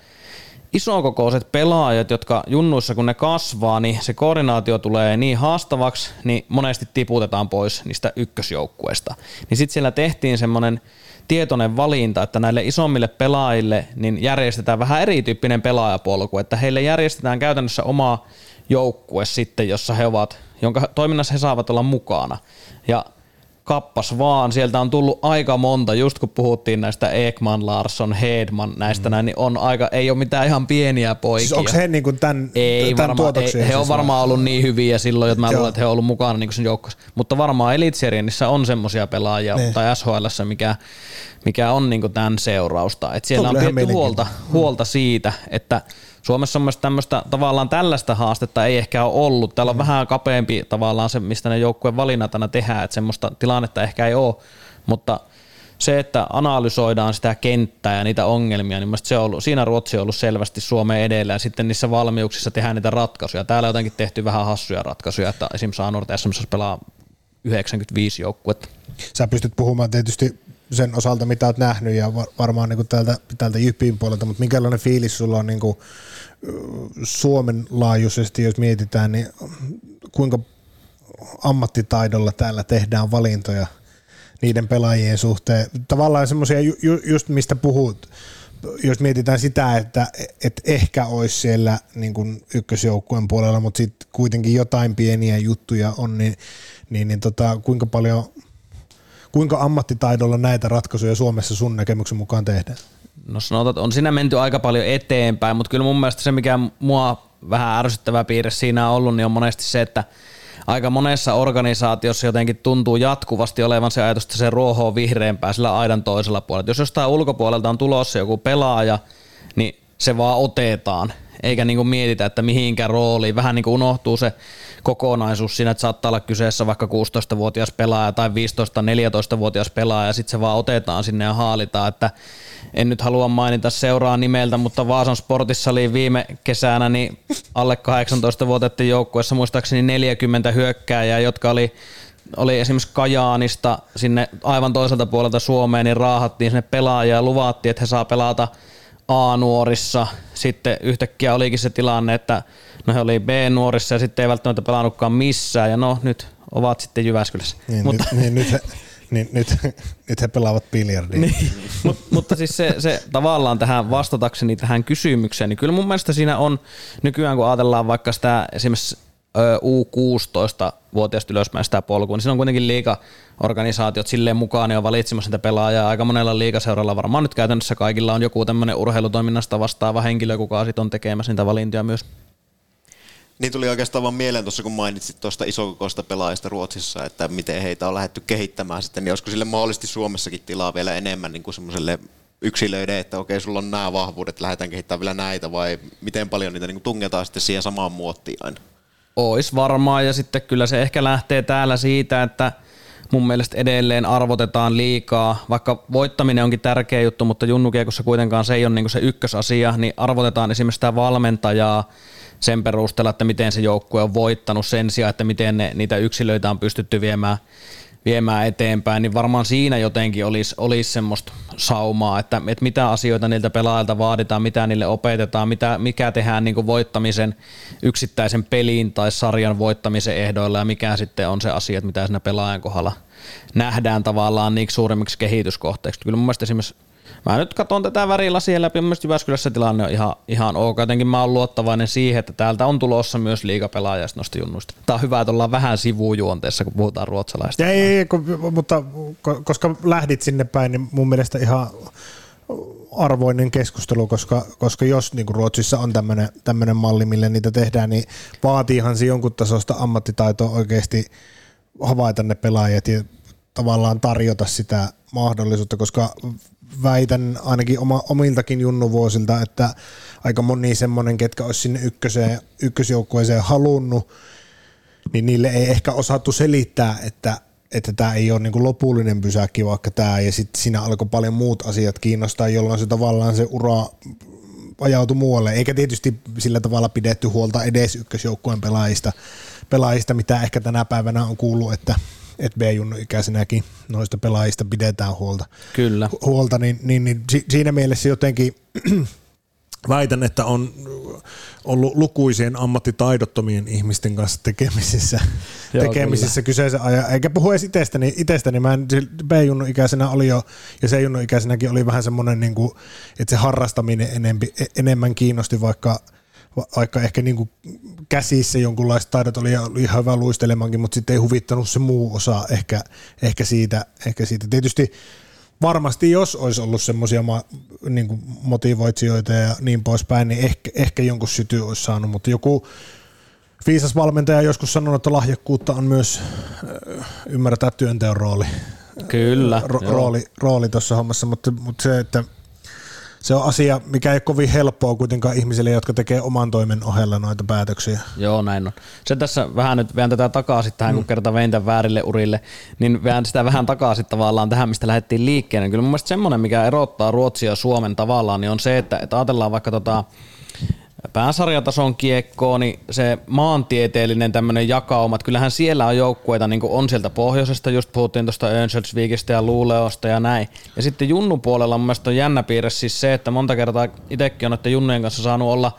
isokokoiset pelaajat, jotka junnuissa kun ne kasvaa, niin se koordinaatio tulee niin haastavaksi, niin monesti tiputetaan pois niistä ykkösjoukkueista. Niin sitten siellä tehtiin semmoinen tietoinen valinta, että näille isommille pelaajille niin järjestetään vähän erityyppinen pelaajapolku, että heille järjestetään käytännössä oma joukkue sitten, jossa he ovat, jonka toiminnassa he saavat olla mukana. Ja kappas vaan, sieltä on tullut aika monta, just kun puhuttiin näistä Ekman, Larsson, Hedman, näistä mm. näin, niin on aika, ei ole mitään ihan pieniä poikia. Siis onko he niin kuin tämän, ei tämän varma, ei, He siis on varmaan ollut niin hyviä silloin, että mä luulen, että he on ollut mukana niin sen joukkossa. Mutta varmaan Elitserienissä on semmoisia pelaajia, niin. tai SHL, mikä, mikä on niin tämän seurausta. Et siellä on, on pidetty huolta, huolta siitä, että Suomessa on myös tämmöistä tavallaan tällaista haastetta ei ehkä ole ollut. Täällä on mm. vähän kapeampi tavallaan se, mistä ne joukkueen valinnat aina tehdään, että semmoista tilannetta ehkä ei ole, mutta se, että analysoidaan sitä kenttää ja niitä ongelmia, niin se on ollut, siinä Ruotsi on ollut selvästi Suomeen edellä ja sitten niissä valmiuksissa tehdään niitä ratkaisuja. Täällä on jotenkin tehty vähän hassuja ratkaisuja, että esimerkiksi Aanort SMS pelaa 95 joukkuetta. Sä pystyt puhumaan tietysti sen osalta, mitä olet nähnyt ja varmaan niin kuin täältä, täältä Jypin puolelta, mutta minkälainen fiilis sulla on niin kuin Suomen laajuisesti, jos mietitään, niin kuinka ammattitaidolla täällä tehdään valintoja niiden pelaajien suhteen. Tavallaan semmoisia, ju, just mistä puhut, jos mietitään sitä, että et ehkä olisi siellä niin kuin ykkösjoukkueen puolella, mutta sitten kuitenkin jotain pieniä juttuja on, niin, niin, niin tota, kuinka paljon, kuinka ammattitaidolla näitä ratkaisuja Suomessa sun näkemyksen mukaan tehdään? No sanotaan, että on siinä menty aika paljon eteenpäin, mutta kyllä mun mielestä se, mikä mua vähän ärsyttävä piirre siinä on ollut, niin on monesti se, että aika monessa organisaatiossa jotenkin tuntuu jatkuvasti olevan se ajatus, että se ruoho on vihreämpää sillä aidan toisella puolella. Jos jostain ulkopuolelta on tulossa joku pelaaja, niin se vaan otetaan, eikä niinku mietitä, että mihinkä rooliin. Vähän niin kuin unohtuu se kokonaisuus siinä, että saattaa olla kyseessä vaikka 16-vuotias pelaaja tai 15-14-vuotias pelaaja, ja sitten se vaan otetaan sinne ja haalitaan, että en nyt halua mainita seuraa nimeltä, mutta Vaasan sportissa oli viime kesänä niin alle 18-vuotiaiden joukkueessa muistaakseni 40 hyökkääjää, jotka oli oli esimerkiksi Kajaanista sinne aivan toiselta puolelta Suomeen, niin raahattiin sinne pelaajia ja luvattiin, että he saa pelata A-nuorissa. Sitten yhtäkkiä olikin se tilanne, että no he oli B-nuorissa ja sitten ei välttämättä pelannutkaan missään ja no nyt ovat sitten Jyväskylässä. Niin, Mutta, nyt, niin nyt he, niin nyt, nyt he pelaavat biljardia. Niin, Mut, mutta siis se, se tavallaan tähän vastatakseni tähän kysymykseen, niin kyllä mun mielestä siinä on nykyään kun ajatellaan vaikka sitä esimerkiksi U16-vuotiaasta ylöspäin sitä polkua, niin siinä on kuitenkin liikaorganisaatiot silleen mukaan ja valitsemassa niitä pelaajaa. Aika monella liikaseuralla varmaan nyt käytännössä kaikilla on joku tämmöinen urheilutoiminnasta vastaava henkilö, kuka sitten on tekemässä niitä valintoja myös. Niin tuli oikeastaan vaan mieleen tuossa, kun mainitsit tuosta isokokoista pelaajista Ruotsissa, että miten heitä on lähdetty kehittämään sitten, niin olisiko sille mahdollisesti Suomessakin tilaa vielä enemmän niin kuin semmoiselle yksilöiden, että okei, sulla on nämä vahvuudet, lähdetään kehittämään vielä näitä, vai miten paljon niitä niin tungetaan sitten siihen samaan muottiin aina? Ois varmaan, ja sitten kyllä se ehkä lähtee täällä siitä, että mun mielestä edelleen arvotetaan liikaa, vaikka voittaminen onkin tärkeä juttu, mutta junnukiekossa kuitenkaan se ei ole niin se ykkösasia, niin arvotetaan esimerkiksi sitä valmentajaa, sen perusteella, että miten se joukkue on voittanut sen sijaan, että miten ne, niitä yksilöitä on pystytty viemään, viemään eteenpäin, niin varmaan siinä jotenkin olisi, olisi semmoista saumaa, että, että mitä asioita niiltä pelaajilta vaaditaan, mitä niille opetetaan, mitä, mikä tehdään niin kuin voittamisen yksittäisen pelin tai sarjan voittamisen ehdoilla ja mikä sitten on se asia, mitä siinä pelaajan kohdalla nähdään tavallaan niin suuremmiksi kehityskohteiksi. Kyllä mun mielestä esimerkiksi Mä nyt katson tätä värilasia läpi, mun Jyväskylässä tilanne on ihan, ihan ok. Jotenkin mä oon luottavainen siihen, että täältä on tulossa myös liigapelaajia noista junnuista. Tää on hyvä, että ollaan vähän sivujuonteessa, kun puhutaan ruotsalaista. Ei, ei, mutta koska lähdit sinne päin, niin mun mielestä ihan arvoinen keskustelu, koska, koska jos niin kuin Ruotsissa on tämmöinen malli, millä niitä tehdään, niin vaatiihan se jonkun tasosta ammattitaitoa oikeasti havaita ne pelaajat ja tavallaan tarjota sitä mahdollisuutta, koska väitän ainakin oma, omiltakin junnuvuosilta, että aika moni semmoinen, ketkä olisi sinne ykköseen, ykkösjoukkueeseen halunnut, niin niille ei ehkä osattu selittää, että että tämä ei ole niin lopullinen pysäkki vaikka tämä, ja sitten siinä alkoi paljon muut asiat kiinnostaa, jolloin se tavallaan se ura ajautui muualle, eikä tietysti sillä tavalla pidetty huolta edes ykkösjoukkueen pelaajista, pelaajista, mitä ehkä tänä päivänä on kuullut, että että B-junnu ikäisenäkin noista pelaajista pidetään huolta. Kyllä. Huolta, niin, niin, niin siinä mielessä jotenkin väitän, että on ollut lukuisien ammattitaidottomien ihmisten kanssa tekemisissä, Joo, tekemisissä kyseisen ajan. Eikä puhu edes itsestäni, itsestäni. mä B-junnu ikäisenä oli jo, ja C-junnu ikäisenäkin oli vähän semmoinen, niin kuin, että se harrastaminen enempi, e- enemmän kiinnosti, vaikka vaikka ehkä niin kuin käsissä jonkunlaiset taidot oli, oli ihan hyvä luistelemankin, mutta sitten ei huvittanut se muu osa ehkä, ehkä, siitä, ehkä siitä. Tietysti varmasti jos olisi ollut semmoisia ma, niin motivoitsijoita ja niin poispäin, niin ehkä, ehkä jonkun syty olisi saanut, mutta joku viisas valmentaja joskus sanonut, että lahjakkuutta on myös äh, ymmärtää työnteon rooli. Kyllä. Ro- rooli, rooli tuossa hommassa, mutta, mutta se, että se on asia, mikä ei ole kovin helppoa kuitenkaan ihmisille, jotka tekee oman toimen ohella noita päätöksiä. Joo, näin on. Se tässä vähän nyt vähän tätä takaisin tähän, mm. kun kerta vein tämän väärille urille, niin vähän sitä vähän takaisin tavallaan tähän, mistä lähdettiin liikkeelle. Kyllä mun mielestä semmoinen, mikä erottaa Ruotsia ja Suomen tavallaan, niin on se, että, että ajatellaan vaikka tota, pääsarjatason kiekkoon, niin se maantieteellinen tämmöinen jakauma, että kyllähän siellä on joukkueita, niin on sieltä pohjoisesta, just puhuttiin tuosta Örnsköldsvikistä ja Luuleosta ja näin. Ja sitten Junnu puolella mun mielestä on jännä piirre siis se, että monta kertaa itsekin on noiden junnujen kanssa saanut olla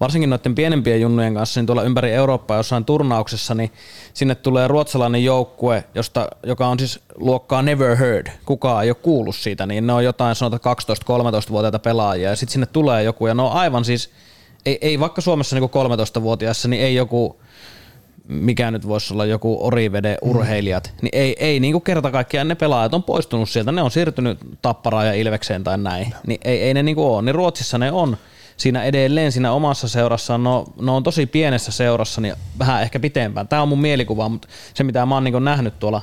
varsinkin noiden pienempien junnujen kanssa, niin tuolla ympäri Eurooppaa jossain turnauksessa, niin sinne tulee ruotsalainen joukkue, josta, joka on siis luokkaa never heard, kukaan ei ole kuullut siitä, niin ne on jotain sanotaan 12-13-vuotiaita pelaajia, ja sitten sinne tulee joku, ja ne on aivan siis ei, ei vaikka Suomessa niin 13-vuotiaassa, niin ei joku, mikä nyt voisi olla joku orivede urheilijat, mm. niin ei, ei niin kuin kerta kaikkiaan ne pelaajat on poistunut sieltä, ne on siirtynyt Tapparaan ja Ilvekseen tai näin, niin ei, ei ne niin kuin ole, niin Ruotsissa ne on. Siinä edelleen siinä omassa seurassaan, no, no on tosi pienessä seurassa, niin vähän ehkä pitempään. Tämä on mun mielikuva, mutta se mitä mä oon niin nähnyt tuolla,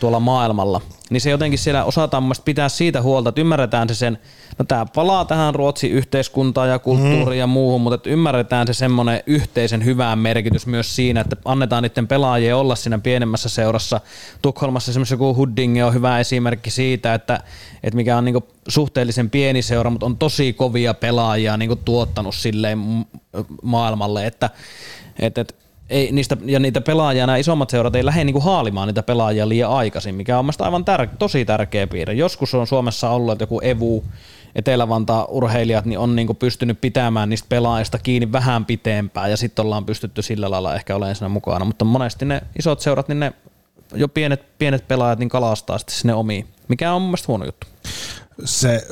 tuolla maailmalla, niin se jotenkin siellä osataan mun pitää siitä huolta, että ymmärretään se sen, no tämä palaa tähän Ruotsin yhteiskuntaan ja kulttuuriin mm. ja muuhun, mutta että ymmärretään se semmoinen yhteisen hyvään merkitys myös siinä, että annetaan niiden pelaajien olla siinä pienemmässä seurassa. Tukholmassa esimerkiksi joku Huddinge on hyvä esimerkki siitä, että, että mikä on niinku suhteellisen pieni seura, mutta on tosi kovia pelaajia niinku tuottanut silleen maailmalle, että, että, että ei niistä, ja niitä pelaajia, nämä isommat seurat ei lähde niinku haalimaan niitä pelaajia liian aikaisin, mikä on mielestäni aivan tär- tosi tärkeä piirre. Joskus on Suomessa ollut, että joku Evu, Etelä-Vantaa urheilijat niin on niinku pystynyt pitämään niistä pelaajista kiinni vähän pitempään ja sitten ollaan pystytty sillä lailla ehkä olemaan siinä mukana, mutta monesti ne isot seurat, niin ne jo pienet, pienet pelaajat niin kalastaa sitten sinne omiin, mikä on mun mielestä huono juttu. Se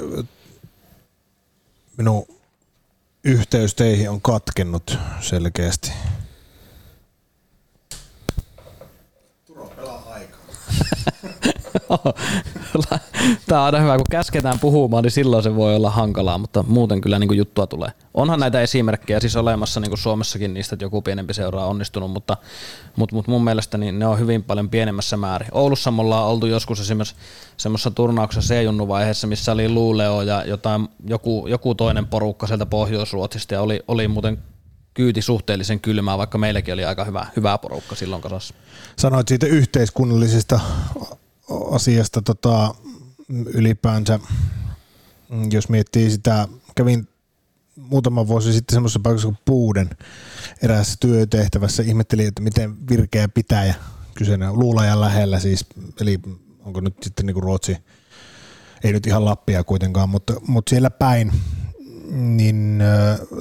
minun yhteys teihin on katkennut selkeästi. Tämä on aina hyvä, kun käsketään puhumaan, niin silloin se voi olla hankalaa, mutta muuten kyllä niin kuin juttua tulee. Onhan näitä esimerkkejä siis olemassa niin kuin Suomessakin niistä, että joku pienempi seura on onnistunut, mutta, mutta, mutta mun mielestä niin ne on hyvin paljon pienemmässä määrin. Oulussa me ollaan oltu joskus esimerkiksi semmoisessa turnauksessa C-junnu-vaiheessa, missä oli Luuleo ja jotain, joku, joku toinen porukka sieltä Pohjois-Ruotsista ja oli, oli muuten kyyti suhteellisen kylmää, vaikka meilläkin oli aika hyvä, hyvä porukka silloin kasassa. Sanoit siitä yhteiskunnallisesta asiasta tota, ylipäänsä, jos miettii sitä, kävin muutama vuosi sitten semmoisessa paikassa kuin Puuden eräässä työtehtävässä, ihmettelin, että miten virkeä pitäjä kyseinen luulajan lähellä siis, eli onko nyt sitten niin Ruotsi, ei nyt ihan Lappia kuitenkaan, mutta, mutta siellä päin, niin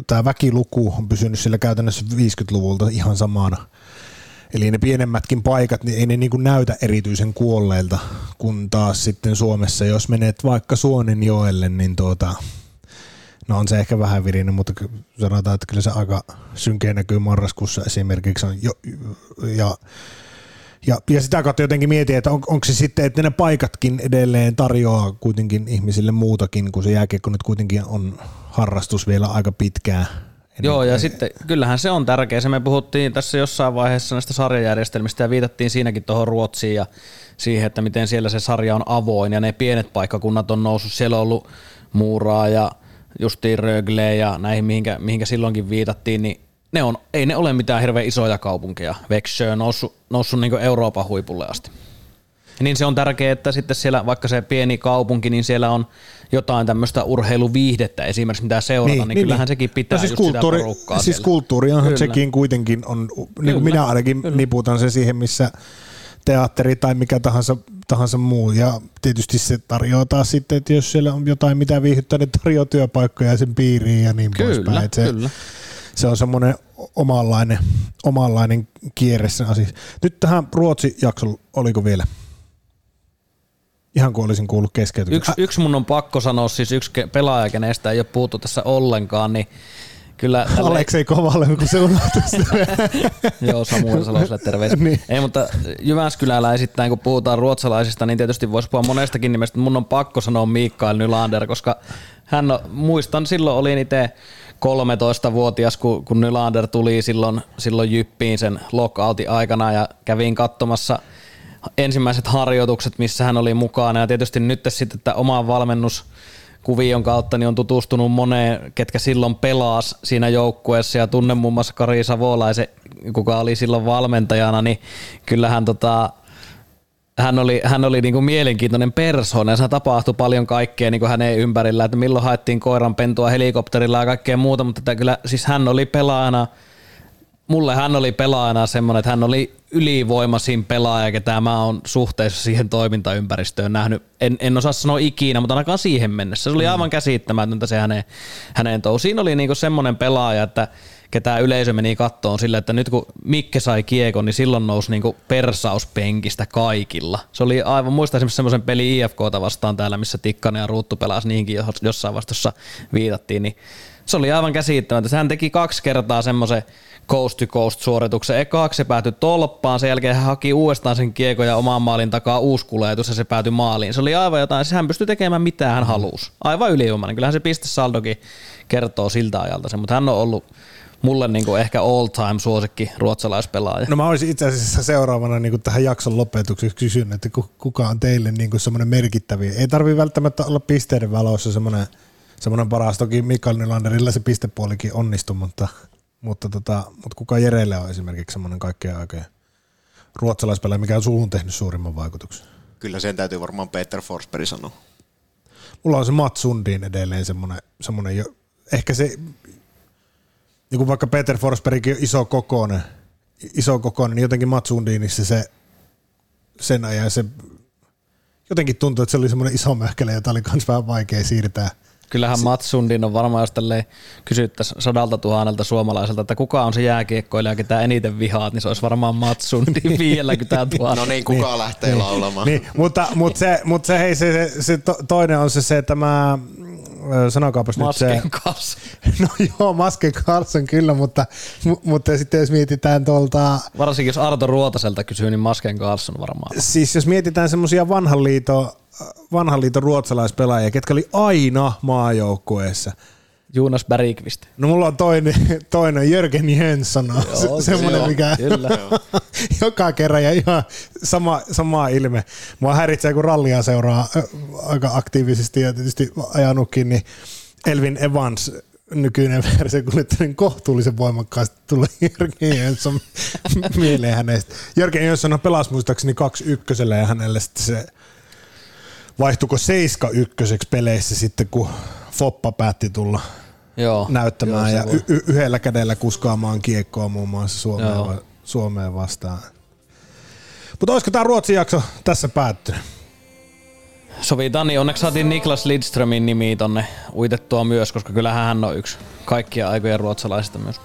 tämä väkiluku on pysynyt siellä käytännössä 50-luvulta ihan samana Eli ne pienemmätkin paikat, niin ei ne niin kuin näytä erityisen kuolleilta, kun taas sitten Suomessa, jos menet vaikka Suonenjoelle, niin tuota, no on se ehkä vähän virinen, mutta sanotaan, että kyllä se aika synkeä näkyy marraskuussa esimerkiksi. On jo, ja, ja, ja sitä kautta jotenkin mietin, että on, onko se sitten, että ne paikatkin edelleen tarjoaa kuitenkin ihmisille muutakin, kun se jääkiekko nyt kuitenkin on harrastus vielä aika pitkään Joo, ja sitten kyllähän se on tärkeä. Se me puhuttiin tässä jossain vaiheessa näistä sarjajärjestelmistä ja viitattiin siinäkin tuohon Ruotsiin ja siihen, että miten siellä se sarja on avoin ja ne pienet paikkakunnat on noussut. Siellä on ollut Muuraa ja justiin Rögle ja näihin, mihinkä, mihinkä silloinkin viitattiin, niin ne on, ei ne ole mitään hirveän isoja kaupunkeja. Växjö on noussut, noussut niin Euroopan huipulle asti. Niin se on tärkeää, että sitten siellä, vaikka se pieni kaupunki, niin siellä on jotain tämmöistä urheiluviihdettä esimerkiksi, mitä seurata, niin, niin, niin kyllähän niin. sekin pitää no siis just kulttuuri, sitä porukkaa Siis siellä. kulttuurihan Kyllä. sekin kuitenkin on, niin kuin minä ainakin Kyllä. niputan sen siihen, missä teatteri tai mikä tahansa, tahansa muu. Ja tietysti se tarjoaa taas sitten, että jos siellä on jotain mitä viihyttää, niin tarjoaa työpaikkoja sen piiriin ja niin kyllä, poispäin. Se, kyllä. se on semmoinen omanlainen, omanlainen kierre sen asia. Nyt tähän Ruotsi-jaksolla, oliko vielä? Ihan kuin olisin kuullut keskeytyksen. Yksi, yksi mun on pakko sanoa, siis yksi pelaaja, kenestä ei ole puhuttu tässä ollenkaan, niin kyllä... Tälle... Aleksei Kovalle, kun se unohtui Joo, Samuel Saloselle terveisiä. niin. Ei, mutta esittäen, kun puhutaan ruotsalaisista, niin tietysti voisi puhua monestakin nimestä. Mun on pakko sanoa Mikael Nylander, koska hän, on, muistan silloin oli itse 13-vuotias, kun, kun Nylander tuli silloin, silloin Jyppiin sen lockoutin aikana ja kävin katsomassa – ensimmäiset harjoitukset, missä hän oli mukana. Ja tietysti nyt sitten että oma valmennus kuvion kautta niin on tutustunut moneen, ketkä silloin pelaas siinä joukkueessa. Ja tunnen muun muassa Kari Savolaisen, kuka oli silloin valmentajana, niin kyllähän tota, hän oli, hän oli niin kuin mielenkiintoinen persoona ja tapahtui paljon kaikkea niin kuin hänen ympärillä, että milloin haettiin koiran pentua helikopterilla ja kaikkea muuta, mutta kyllä siis hän oli pelaajana – mulle hän oli pelaajana semmoinen, että hän oli ylivoimaisin pelaaja, ketä mä oon suhteessa siihen toimintaympäristöön nähnyt. En, en osaa sanoa ikinä, mutta ainakaan siihen mennessä. Se oli mm. aivan käsittämätöntä se hänen, hänen touhu. Siinä oli niinku semmoinen pelaaja, että ketä yleisö meni kattoon sille, että nyt kun Mikke sai kiekon, niin silloin nousi niinku persaus penkistä kaikilla. Se oli aivan, muista esimerkiksi semmoisen peli IFKta vastaan täällä, missä Tikkanen ja Ruuttu pelasi niinkin jossain vastossa viitattiin, niin se oli aivan käsittämätöntä. Hän teki kaksi kertaa semmoisen coast to coast suorituksen. Ekaaksi se päätyi tolppaan, sen jälkeen hän haki uudestaan sen kiekon ja oman maalin takaa uusi kuljetus ja se päätyi maaliin. Se oli aivan jotain, siis hän pystyi tekemään mitä hän halusi. Aivan ylivoimainen. Kyllähän se pistesaldokin kertoo siltä ajalta sen, mutta hän on ollut mulle niin kuin ehkä all time suosikki ruotsalaispelaaja. No mä olisin itse asiassa seuraavana niin kuin tähän jakson lopetuksessa kysynyt, että kuka on teille niin kuin semmoinen merkittäviä. Ei tarvi välttämättä olla pisteiden valossa semmoinen, semmoinen paras. Toki Mikael Nylanderilla se pistepuolikin onnistui, mutta mutta, tota, mutta kuka Jereille on esimerkiksi semmoinen kaikkein aikojen ruotsalaispelaaja, mikä on suuhun tehnyt suurimman vaikutuksen? Kyllä sen täytyy varmaan Peter Forsberg sanoa. Mulla on se Mats Sundin edelleen semmoinen, semmoinen jo, ehkä se, niin kuin vaikka Peter Forsbergkin on iso kokoinen, iso kokoinen, niin jotenkin Mats Sundinissa se, sen ajan se, jotenkin tuntuu, että se oli semmoinen iso möhkäle, jota oli myös vähän vaikea siirtää – Kyllähän Mats Sundin on varmaan, jos tälleen kysyttäisiin sadalta tuhannelta suomalaiselta, että kuka on se jääkiekkoilija, ketä eniten vihaat, niin se olisi varmaan Mats Sundin 50 000. No niin, kuka niin, lähtee niin, laulamaan. Niin, mutta, mutta, se, mutta se, hei, se, se, se toinen on se, se että mä sanokaapas Masken nyt se... Carlson. No joo, Masken Carlson kyllä, mutta, mutta sitten jos mietitään tuolta... Varsinkin jos Arto Ruotaselta kysyy, niin Masken Carlson varmaan. Siis jos mietitään semmoisia vanhan liiton vanhan liiton ruotsalaispelaajia, ketkä oli aina maajoukkueessa. Jonas Bergqvist. No mulla on toinen, toinen Jörgen Jönsson, Joo, se, semmoinen, joo, mikä kyllä. joka kerran ja ihan sama, sama ilme. Mua häiritsee, kun rallia seuraa aika aktiivisesti ja tietysti ajanutkin, niin Elvin Evans nykyinen versio, kun nyt niin kohtuullisen voimakkaasti tulee Jörgen Jönsson mieleen hänestä. Jörgen Jönsson pelasi muistaakseni kaksi ykkösellä ja hänelle sitten se vaihtuiko 7 ykköseksi peleissä sitten, kun Foppa päätti tulla joo, näyttämään joo, ja y- y- yhdellä kädellä kuskaamaan kiekkoa muun muassa Suomeen, va- Suomeen vastaan. Mutta olisiko tämä Ruotsin jakso tässä päättynyt? Sovitaan, niin onneksi saatiin Niklas Lidströmin nimi tonne uitettua myös, koska kyllähän hän on yksi kaikkia aikojen ruotsalaisista myös.